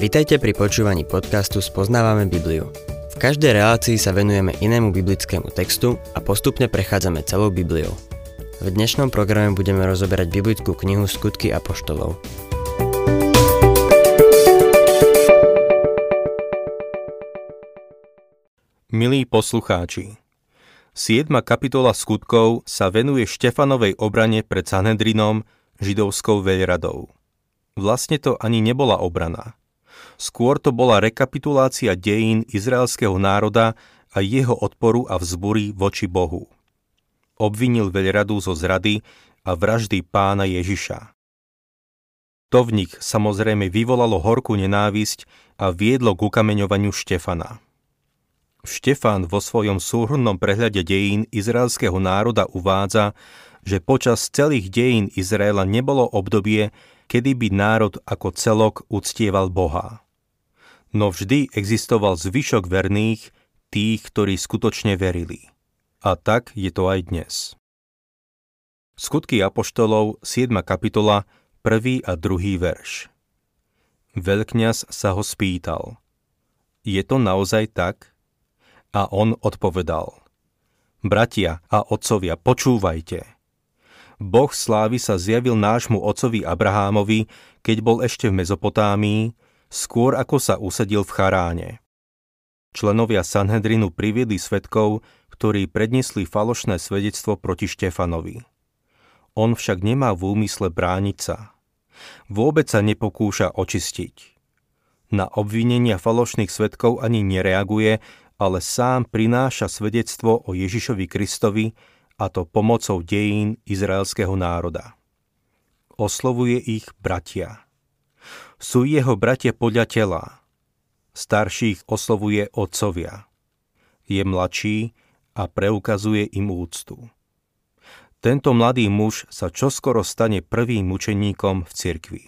Vitajte pri počúvaní podcastu Spoznávame Bibliu. V každej relácii sa venujeme inému biblickému textu a postupne prechádzame celou Bibliou. V dnešnom programe budeme rozoberať biblickú knihu Skutky apoštolov. Milí poslucháči, 7. kapitola skutkov sa venuje Štefanovej obrane pred Sanhedrinom, židovskou veľradou. Vlastne to ani nebola obrana. Skôr to bola rekapitulácia dejín izraelského národa a jeho odporu a vzbury voči Bohu. Obvinil veľradu zo zrady a vraždy pána Ježiša. To v nich samozrejme vyvolalo horkú nenávisť a viedlo k ukameňovaniu Štefana. Štefán vo svojom súhrnnom prehľade dejín izraelského národa uvádza, že počas celých dejín Izraela nebolo obdobie, kedy by národ ako celok uctieval Boha. No vždy existoval zvyšok verných, tých, ktorí skutočne verili. A tak je to aj dnes. Skutky Apoštolov, 7. kapitola, 1. a 2. verš. Veľkňaz sa ho spýtal. Je to naozaj tak? A on odpovedal. Bratia a otcovia, počúvajte. Boh slávy sa zjavil nášmu otcovi Abrahámovi, keď bol ešte v Mezopotámii, skôr ako sa usadil v Charáne. Členovia Sanhedrinu priviedli svetkov, ktorí predniesli falošné svedectvo proti Štefanovi. On však nemá v úmysle brániť sa. Vôbec sa nepokúša očistiť. Na obvinenia falošných svetkov ani nereaguje, ale sám prináša svedectvo o Ježišovi Kristovi a to pomocou dejín izraelského národa. Oslovuje ich bratia. Sú jeho bratia podľa tela. Starších oslovuje otcovia. Je mladší a preukazuje im úctu. Tento mladý muž sa čoskoro stane prvým mučeníkom v cirkvi.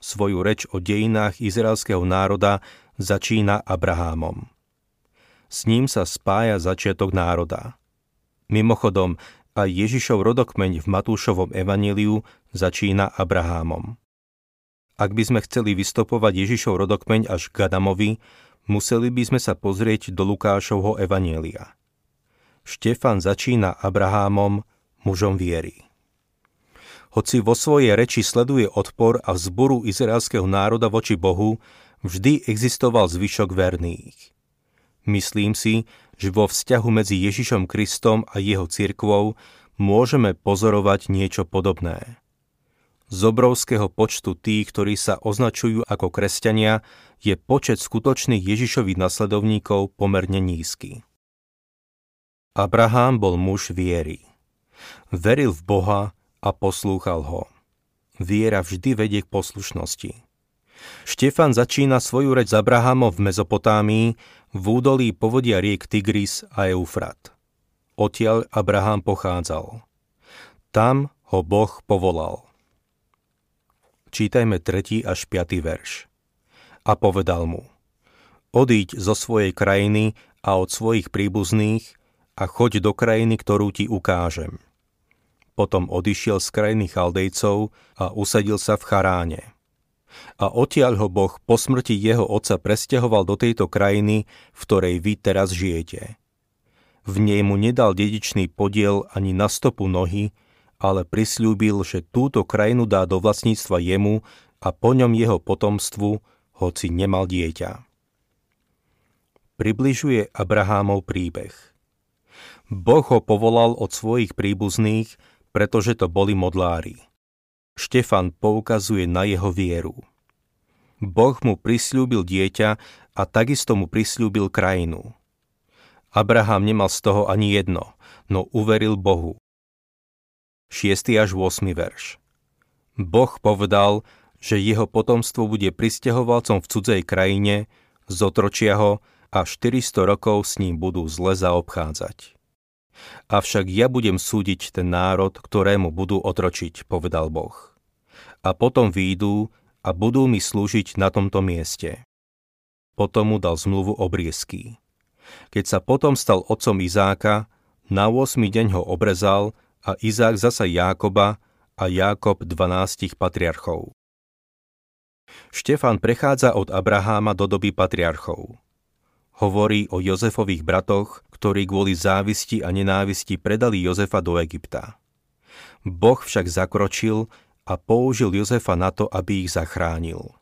Svoju reč o dejinách izraelského národa začína Abrahámom. S ním sa spája začiatok národa. Mimochodom, aj Ježišov rodokmeň v Matúšovom evaníliu začína Abrahámom. Ak by sme chceli vystopovať Ježišov rodokmeň až k Adamovi, museli by sme sa pozrieť do Lukášovho evanielia. Štefan začína Abrahámom, mužom viery. Hoci vo svojej reči sleduje odpor a vzboru izraelského národa voči Bohu, vždy existoval zvyšok verných. Myslím si, že vo vzťahu medzi Ježišom Kristom a jeho cirkvou môžeme pozorovať niečo podobné. Z obrovského počtu tých, ktorí sa označujú ako kresťania, je počet skutočných Ježišových nasledovníkov pomerne nízky. Abraham bol muž viery. Veril v Boha a poslúchal ho. Viera vždy vedie k poslušnosti. Štefan začína svoju reč s Abrahamom v Mezopotámii, v údolí povodia riek Tigris a Eufrat. Odtiaľ Abraham pochádzal. Tam ho Boh povolal. Čítajme 3. až 5. verš. A povedal mu, odíď zo svojej krajiny a od svojich príbuzných a choď do krajiny, ktorú ti ukážem. Potom odišiel z krajiny Chaldejcov a usadil sa v Charáne a odtiaľ ho Boh po smrti jeho otca presťahoval do tejto krajiny, v ktorej vy teraz žijete. V nej mu nedal dedičný podiel ani na stopu nohy, ale prislúbil, že túto krajinu dá do vlastníctva jemu a po ňom jeho potomstvu, hoci nemal dieťa. Približuje Abrahámov príbeh. Boh ho povolal od svojich príbuzných, pretože to boli modlári. Štefan poukazuje na jeho vieru. Boh mu prislúbil dieťa a takisto mu prislúbil krajinu. Abraham nemal z toho ani jedno, no uveril Bohu. 6. až 8. verš Boh povedal, že jeho potomstvo bude pristahovalcom v cudzej krajine, zotročia ho a 400 rokov s ním budú zle zaobchádzať. Avšak ja budem súdiť ten národ, ktorému budú otročiť, povedal Boh. A potom výjdu a budú mi slúžiť na tomto mieste. Potom mu dal zmluvu obriezky. Keď sa potom stal otcom Izáka, na 8 deň ho obrezal a Izák zasa Jákoba a Jákob 12 patriarchov. Štefan prechádza od Abraháma do doby patriarchov. Hovorí o Jozefových bratoch, ktorí kvôli závisti a nenávisti predali Jozefa do Egypta. Boh však zakročil a použil Jozefa na to, aby ich zachránil.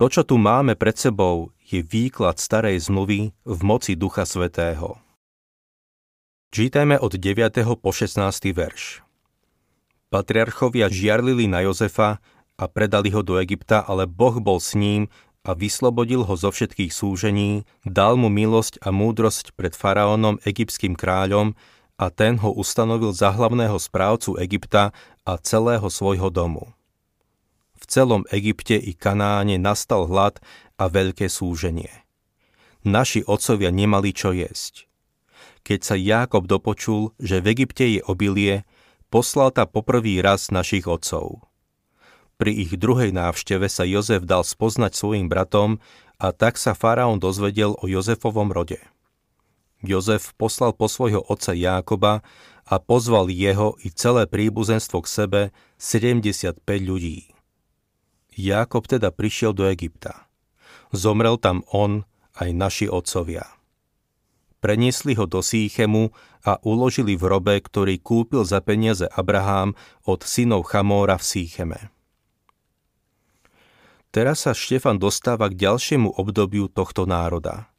To, čo tu máme pred sebou, je výklad starej zmluvy v moci Ducha Svetého. Čítajme od 9. po 16. verš. Patriarchovia žiarlili na Jozefa a predali ho do Egypta, ale Boh bol s ním a vyslobodil ho zo všetkých súžení, dal mu milosť a múdrosť pred faraónom, egyptským kráľom a ten ho ustanovil za hlavného správcu Egypta a celého svojho domu. V celom Egypte i Kanáne nastal hlad a veľké súženie. Naši otcovia nemali čo jesť keď sa Jákob dopočul, že v Egypte je obilie, poslal ta poprvý raz našich otcov. Pri ich druhej návšteve sa Jozef dal spoznať svojim bratom a tak sa faraón dozvedel o Jozefovom rode. Jozef poslal po svojho otca Jákoba a pozval jeho i celé príbuzenstvo k sebe 75 ľudí. Jákob teda prišiel do Egypta. Zomrel tam on aj naši otcovia preniesli ho do Sýchemu a uložili v robe, ktorý kúpil za peniaze Abrahám od synov Chamóra v Sýcheme. Teraz sa Štefan dostáva k ďalšiemu obdobiu tohto národa.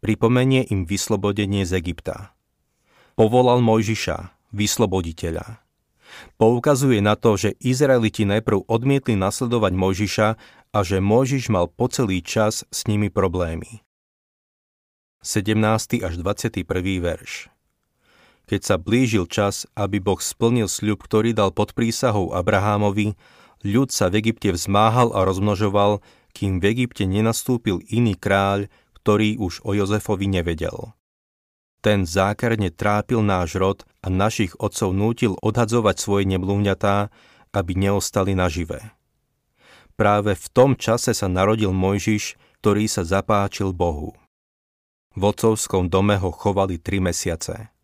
Pripomenie im vyslobodenie z Egypta. Povolal Mojžiša, vysloboditeľa. Poukazuje na to, že Izraeliti najprv odmietli nasledovať Mojžiša a že Mojžiš mal po celý čas s nimi problémy. 17. až 21. verš. Keď sa blížil čas, aby Boh splnil sľub, ktorý dal pod prísahou Abrahámovi, ľud sa v Egypte vzmáhal a rozmnožoval, kým v Egypte nenastúpil iný kráľ, ktorý už o Jozefovi nevedel. Ten zákerne trápil náš rod a našich otcov nútil odhadzovať svoje neblúňatá, aby neostali nažive. Práve v tom čase sa narodil Mojžiš, ktorý sa zapáčil Bohu. V otcovskom dome ho chovali tri mesiace.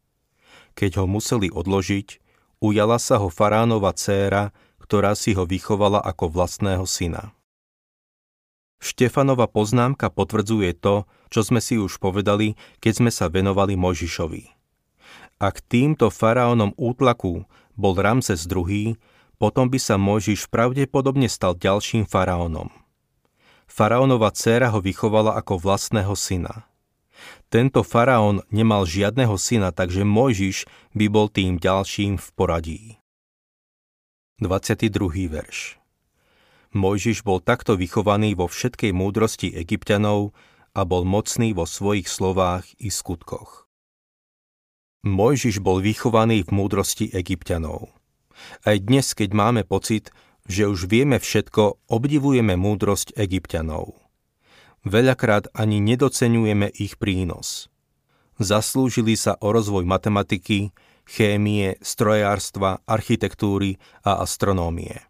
Keď ho museli odložiť, ujala sa ho faránova dcéra, ktorá si ho vychovala ako vlastného syna. Štefanova poznámka potvrdzuje to, čo sme si už povedali, keď sme sa venovali Mojžišovi. Ak týmto faraónom útlaku bol Ramses II, potom by sa Mojžiš pravdepodobne stal ďalším faraónom. Faraónova dcéra ho vychovala ako vlastného syna. Tento faraón nemal žiadneho syna, takže Mojžiš by bol tým ďalším v poradí. 22. verš Mojžiš bol takto vychovaný vo všetkej múdrosti egyptianov a bol mocný vo svojich slovách i skutkoch. Mojžiš bol vychovaný v múdrosti egyptianov. Aj dnes, keď máme pocit, že už vieme všetko, obdivujeme múdrosť egyptianov veľakrát ani nedocenujeme ich prínos. Zaslúžili sa o rozvoj matematiky, chémie, strojárstva, architektúry a astronómie.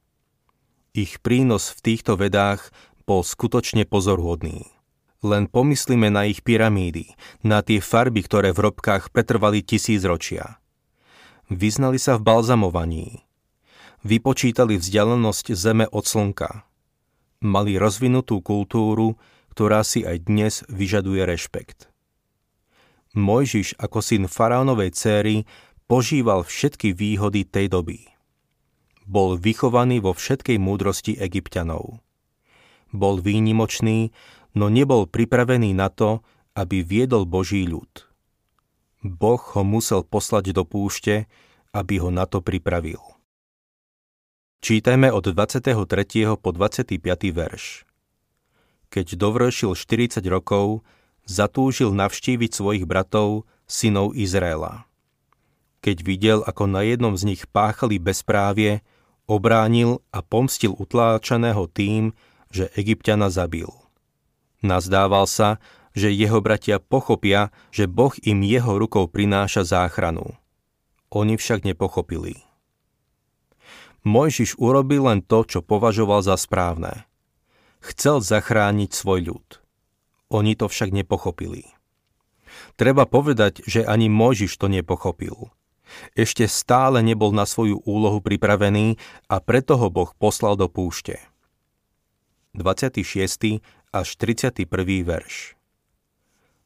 Ich prínos v týchto vedách bol skutočne pozorhodný. Len pomyslíme na ich pyramídy, na tie farby, ktoré v robkách pretrvali tisícročia. Vyznali sa v balzamovaní. Vypočítali vzdialenosť Zeme od Slnka. Mali rozvinutú kultúru, ktorá si aj dnes vyžaduje rešpekt. Mojžiš ako syn faraónovej céry požíval všetky výhody tej doby. Bol vychovaný vo všetkej múdrosti egyptianov. Bol výnimočný, no nebol pripravený na to, aby viedol Boží ľud. Boh ho musel poslať do púšte, aby ho na to pripravil. Čítajme od 23. po 25. verš keď dovršil 40 rokov, zatúžil navštíviť svojich bratov, synov Izraela. Keď videl, ako na jednom z nich páchali bezprávie, obránil a pomstil utláčaného tým, že Egyptiana zabil. Nazdával sa, že jeho bratia pochopia, že Boh im jeho rukou prináša záchranu. Oni však nepochopili. Mojžiš urobil len to, čo považoval za správne – Chcel zachrániť svoj ľud. Oni to však nepochopili. Treba povedať, že ani Mojžiš to nepochopil. Ešte stále nebol na svoju úlohu pripravený a preto ho Boh poslal do púšte. 26. až 31. verš.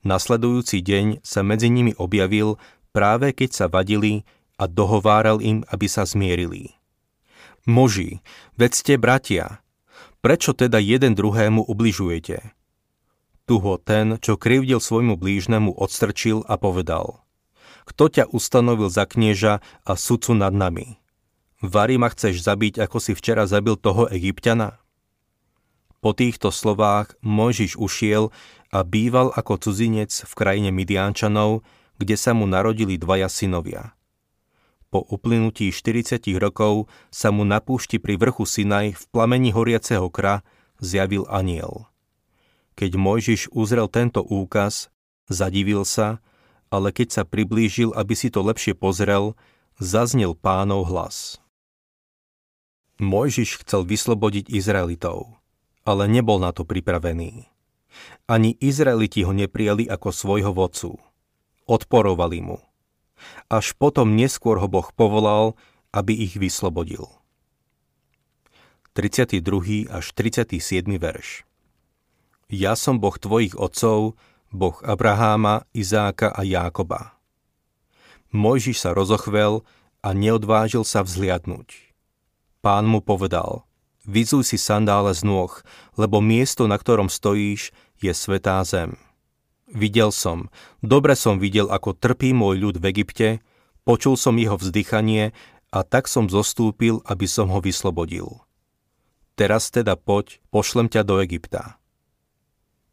Nasledujúci deň sa medzi nimi objavil práve keď sa vadili a dohováral im, aby sa zmierili. Muži, vedzte bratia, prečo teda jeden druhému ubližujete? Tu ho ten, čo krivdil svojmu blížnemu, odstrčil a povedal Kto ťa ustanovil za knieža a sudcu nad nami? Vary ma chceš zabiť, ako si včera zabil toho egyptiana? Po týchto slovách Mojžiš ušiel a býval ako cudzinec v krajine Midiančanov, kde sa mu narodili dvaja synovia – po uplynutí 40 rokov sa mu na púšti pri vrchu Sinaj v plameni horiaceho kra zjavil aniel. Keď Mojžiš uzrel tento úkaz, zadivil sa, ale keď sa priblížil, aby si to lepšie pozrel, zaznel pánov hlas. Mojžiš chcel vyslobodiť Izraelitov, ale nebol na to pripravený. Ani Izraeliti ho neprijali ako svojho vodcu. Odporovali mu – až potom neskôr ho Boh povolal, aby ich vyslobodil. 32. až 37. verš Ja som Boh tvojich otcov, Boh Abraháma, Izáka a Jákoba. Mojžiš sa rozochvel a neodvážil sa vzliadnúť. Pán mu povedal, vyzuj si sandále z nôh, lebo miesto, na ktorom stojíš, je svetá zem. Videl som, dobre som videl, ako trpí môj ľud v Egypte, počul som jeho vzdychanie a tak som zostúpil, aby som ho vyslobodil. Teraz teda poď, pošlem ťa do Egypta.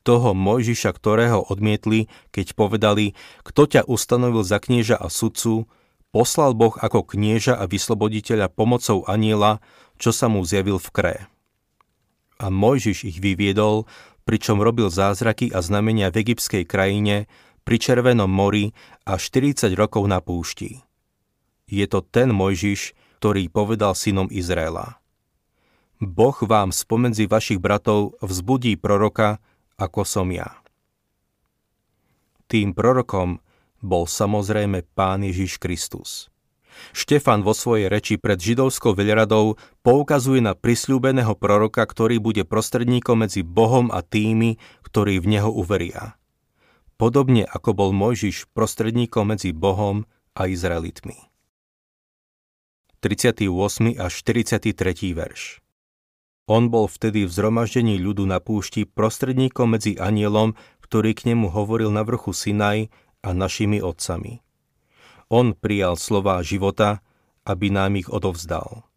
Toho Mojžiša, ktorého odmietli, keď povedali, kto ťa ustanovil za knieža a sudcu, poslal Boh ako knieža a vysloboditeľa pomocou aniela, čo sa mu zjavil v kre. A Mojžiš ich vyviedol, pričom robil zázraky a znamenia v egyptskej krajine, pri Červenom mori a 40 rokov na púšti. Je to ten Mojžiš, ktorý povedal synom Izraela. Boh vám spomedzi vašich bratov vzbudí proroka, ako som ja. Tým prorokom bol samozrejme Pán Ježiš Kristus. Štefan vo svojej reči pred židovskou veľradou poukazuje na prisľúbeného proroka, ktorý bude prostredníkom medzi Bohom a tými, ktorí v Neho uveria. Podobne ako bol Mojžiš prostredníkom medzi Bohom a Izraelitmi. 38. až 43. verš On bol vtedy v zhromaždení ľudu na púšti prostredníkom medzi anielom, ktorý k nemu hovoril na vrchu Sinaj a našimi otcami. On prijal slová života, aby nám ich odovzdal.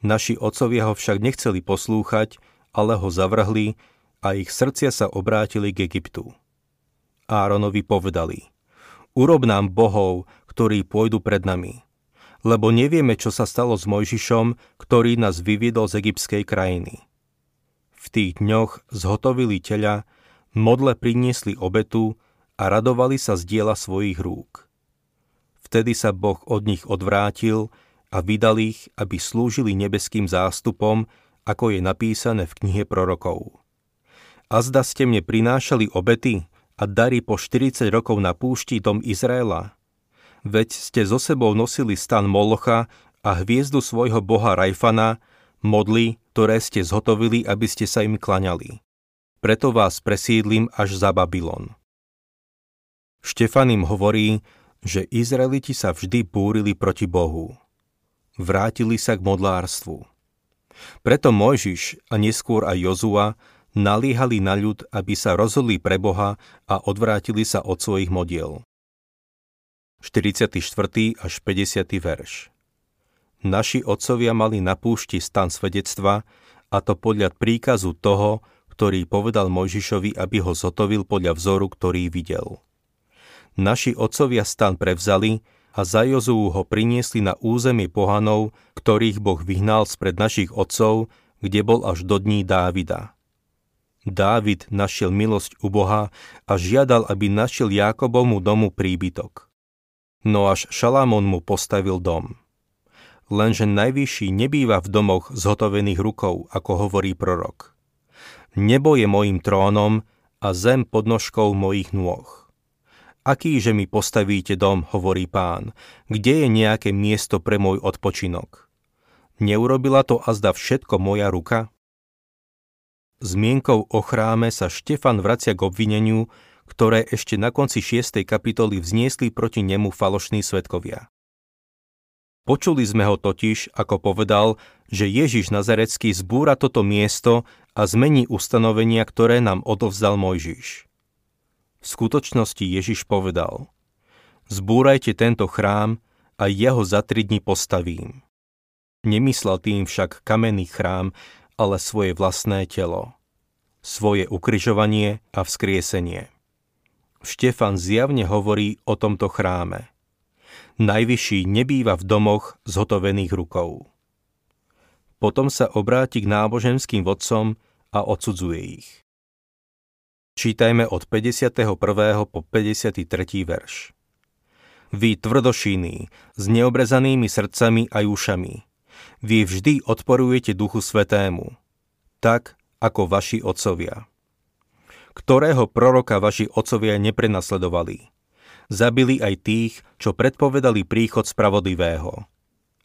Naši otcovia ho však nechceli poslúchať, ale ho zavrhli a ich srdcia sa obrátili k Egyptu. Áronovi povedali, urob nám bohov, ktorí pôjdu pred nami, lebo nevieme, čo sa stalo s Mojžišom, ktorý nás vyviedol z egyptskej krajiny. V tých dňoch zhotovili teľa, modle priniesli obetu a radovali sa z diela svojich rúk. Vtedy sa Boh od nich odvrátil a vydal ich, aby slúžili nebeským zástupom, ako je napísané v knihe prorokov. A zda ste mne prinášali obety a dary po 40 rokov na púšti dom Izraela? Veď ste so sebou nosili stan Molocha a hviezdu svojho boha Rajfana, modly, ktoré ste zhotovili, aby ste sa im klaňali. Preto vás presídlim až za Babylon. Štefan im hovorí, že Izraeliti sa vždy búrili proti Bohu. Vrátili sa k modlárstvu. Preto Mojžiš a neskôr aj Jozua nalíhali na ľud, aby sa rozhodli pre Boha a odvrátili sa od svojich modiel. 44. až 50. verš Naši otcovia mali na púšti stan svedectva, a to podľa príkazu toho, ktorý povedal Mojžišovi, aby ho zotovil podľa vzoru, ktorý videl naši otcovia stan prevzali a za Jozú ho priniesli na územie pohanov, ktorých Boh vyhnal spred našich otcov, kde bol až do dní Dávida. Dávid našiel milosť u Boha a žiadal, aby našiel Jákobovmu domu príbytok. No až Šalamón mu postavil dom. Lenže najvyšší nebýva v domoch zhotovených rukou, ako hovorí prorok. Nebo je mojim trónom a zem podnožkou mojich nôh. Akýže mi postavíte dom, hovorí pán, kde je nejaké miesto pre môj odpočinok? Neurobila to azda všetko moja ruka? Zmienkou o chráme sa Štefan vracia k obvineniu, ktoré ešte na konci 6. kapitoly vzniesli proti nemu falošní svetkovia. Počuli sme ho totiž, ako povedal, že Ježiš Nazarecký zbúra toto miesto a zmení ustanovenia, ktoré nám odovzdal Mojžiš. V skutočnosti Ježiš povedal Zbúrajte tento chrám a ja ho za tri dni postavím. Nemyslel tým však kamenný chrám, ale svoje vlastné telo. Svoje ukryžovanie a vzkriesenie. Štefan zjavne hovorí o tomto chráme. Najvyšší nebýva v domoch zhotovených rukou. Potom sa obráti k náboženským vodcom a odsudzuje ich. Čítajme od 51. po 53. verš. Vy tvrdošíny, s neobrezanými srdcami a ušami, vy vždy odporujete Duchu Svetému, tak ako vaši otcovia ktorého proroka vaši otcovia neprenasledovali. Zabili aj tých, čo predpovedali príchod spravodlivého.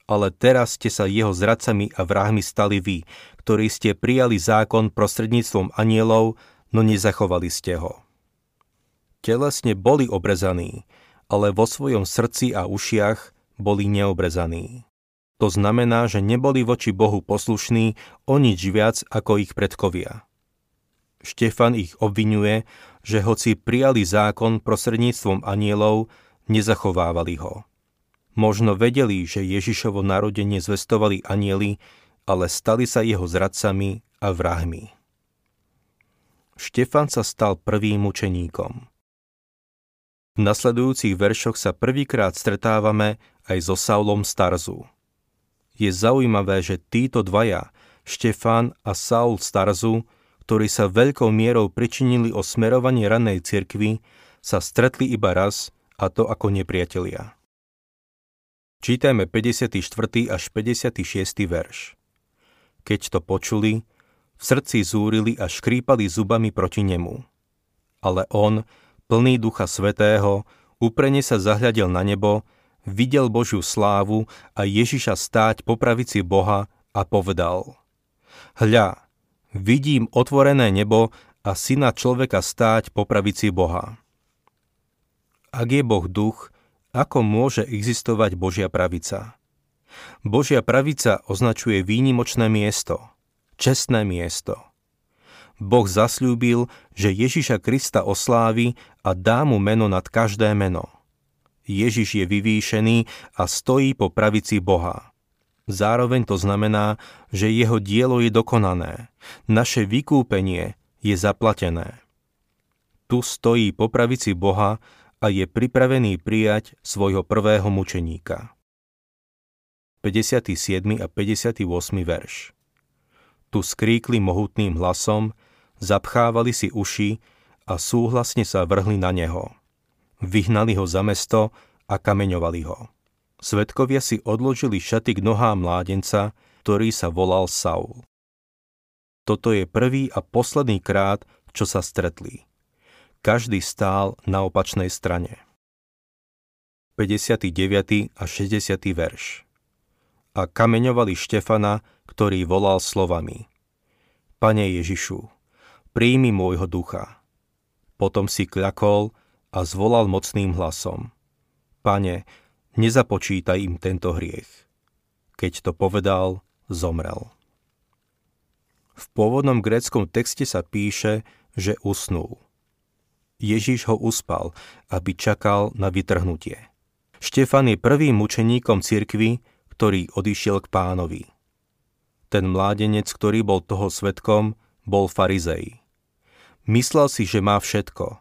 Ale teraz ste sa jeho zradcami a vrahmi stali vy, ktorí ste prijali zákon prostredníctvom anielov, no nezachovali ste ho. Telesne boli obrezaní, ale vo svojom srdci a ušiach boli neobrezaní. To znamená, že neboli voči Bohu poslušní o nič viac ako ich predkovia. Štefan ich obvinuje, že hoci prijali zákon prostredníctvom anielov, nezachovávali ho. Možno vedeli, že Ježišovo narodenie zvestovali anieli, ale stali sa jeho zradcami a vrahmi. Štefan sa stal prvým učeníkom. V nasledujúcich veršoch sa prvýkrát stretávame aj so Saulom Starzu. Je zaujímavé, že títo dvaja, Štefan a Saul Starzu, ktorí sa veľkou mierou pričinili o smerovanie ranej cirkvy, sa stretli iba raz, a to ako nepriatelia. Čítajme 54. až 56. verš. Keď to počuli, v srdci zúrili a škrípali zubami proti nemu. Ale on, plný ducha svetého, uprene sa zahľadel na nebo, videl Božiu slávu a Ježiša stáť po pravici Boha a povedal Hľa, Vidím otvorené nebo a syna človeka stáť po pravici Boha. Ak je Boh duch, ako môže existovať Božia pravica? Božia pravica označuje výnimočné miesto, čestné miesto. Boh zasľúbil, že Ježiša Krista oslávi a dá mu meno nad každé meno. Ježiš je vyvýšený a stojí po pravici Boha. Zároveň to znamená, že jeho dielo je dokonané. Naše vykúpenie je zaplatené. Tu stojí po pravici Boha a je pripravený prijať svojho prvého mučeníka. 57. a 58. verš Tu skríkli mohutným hlasom, zapchávali si uši a súhlasne sa vrhli na neho. Vyhnali ho za mesto a kameňovali ho. Svetkovia si odložili šaty k nohám mládenca, ktorý sa volal Saul. Toto je prvý a posledný krát, čo sa stretli. Každý stál na opačnej strane. 59. a 60. verš A kameňovali Štefana, ktorý volal slovami Pane Ježišu, príjmi môjho ducha. Potom si kľakol a zvolal mocným hlasom Pane, nezapočítaj im tento hriech. Keď to povedal, zomrel. V pôvodnom gréckom texte sa píše, že usnul. Ježiš ho uspal, aby čakal na vytrhnutie. Štefan je prvým mučeníkom cirkvy, ktorý odišiel k pánovi. Ten mládenec, ktorý bol toho svetkom, bol farizej. Myslel si, že má všetko.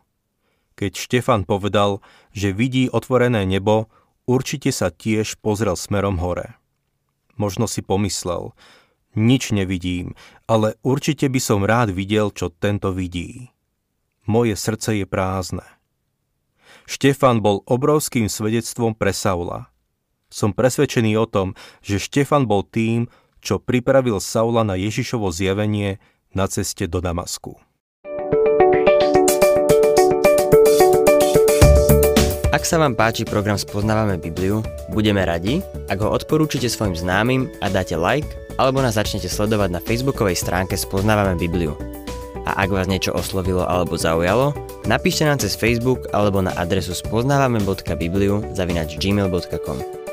Keď Štefan povedal, že vidí otvorené nebo, určite sa tiež pozrel smerom hore. Možno si pomyslel, nič nevidím, ale určite by som rád videl, čo tento vidí. Moje srdce je prázdne. Štefan bol obrovským svedectvom pre Saula. Som presvedčený o tom, že Štefan bol tým, čo pripravil Saula na Ježišovo zjavenie na ceste do Damasku. Ak sa vám páči program Spoznávame Bibliu, budeme radi, ak ho odporúčite svojim známym a dáte like, alebo nás začnete sledovať na facebookovej stránke Spoznávame Bibliu. A ak vás niečo oslovilo alebo zaujalo, napíšte nám cez Facebook alebo na adresu spoznávame.bibliu zavinač gmail.com.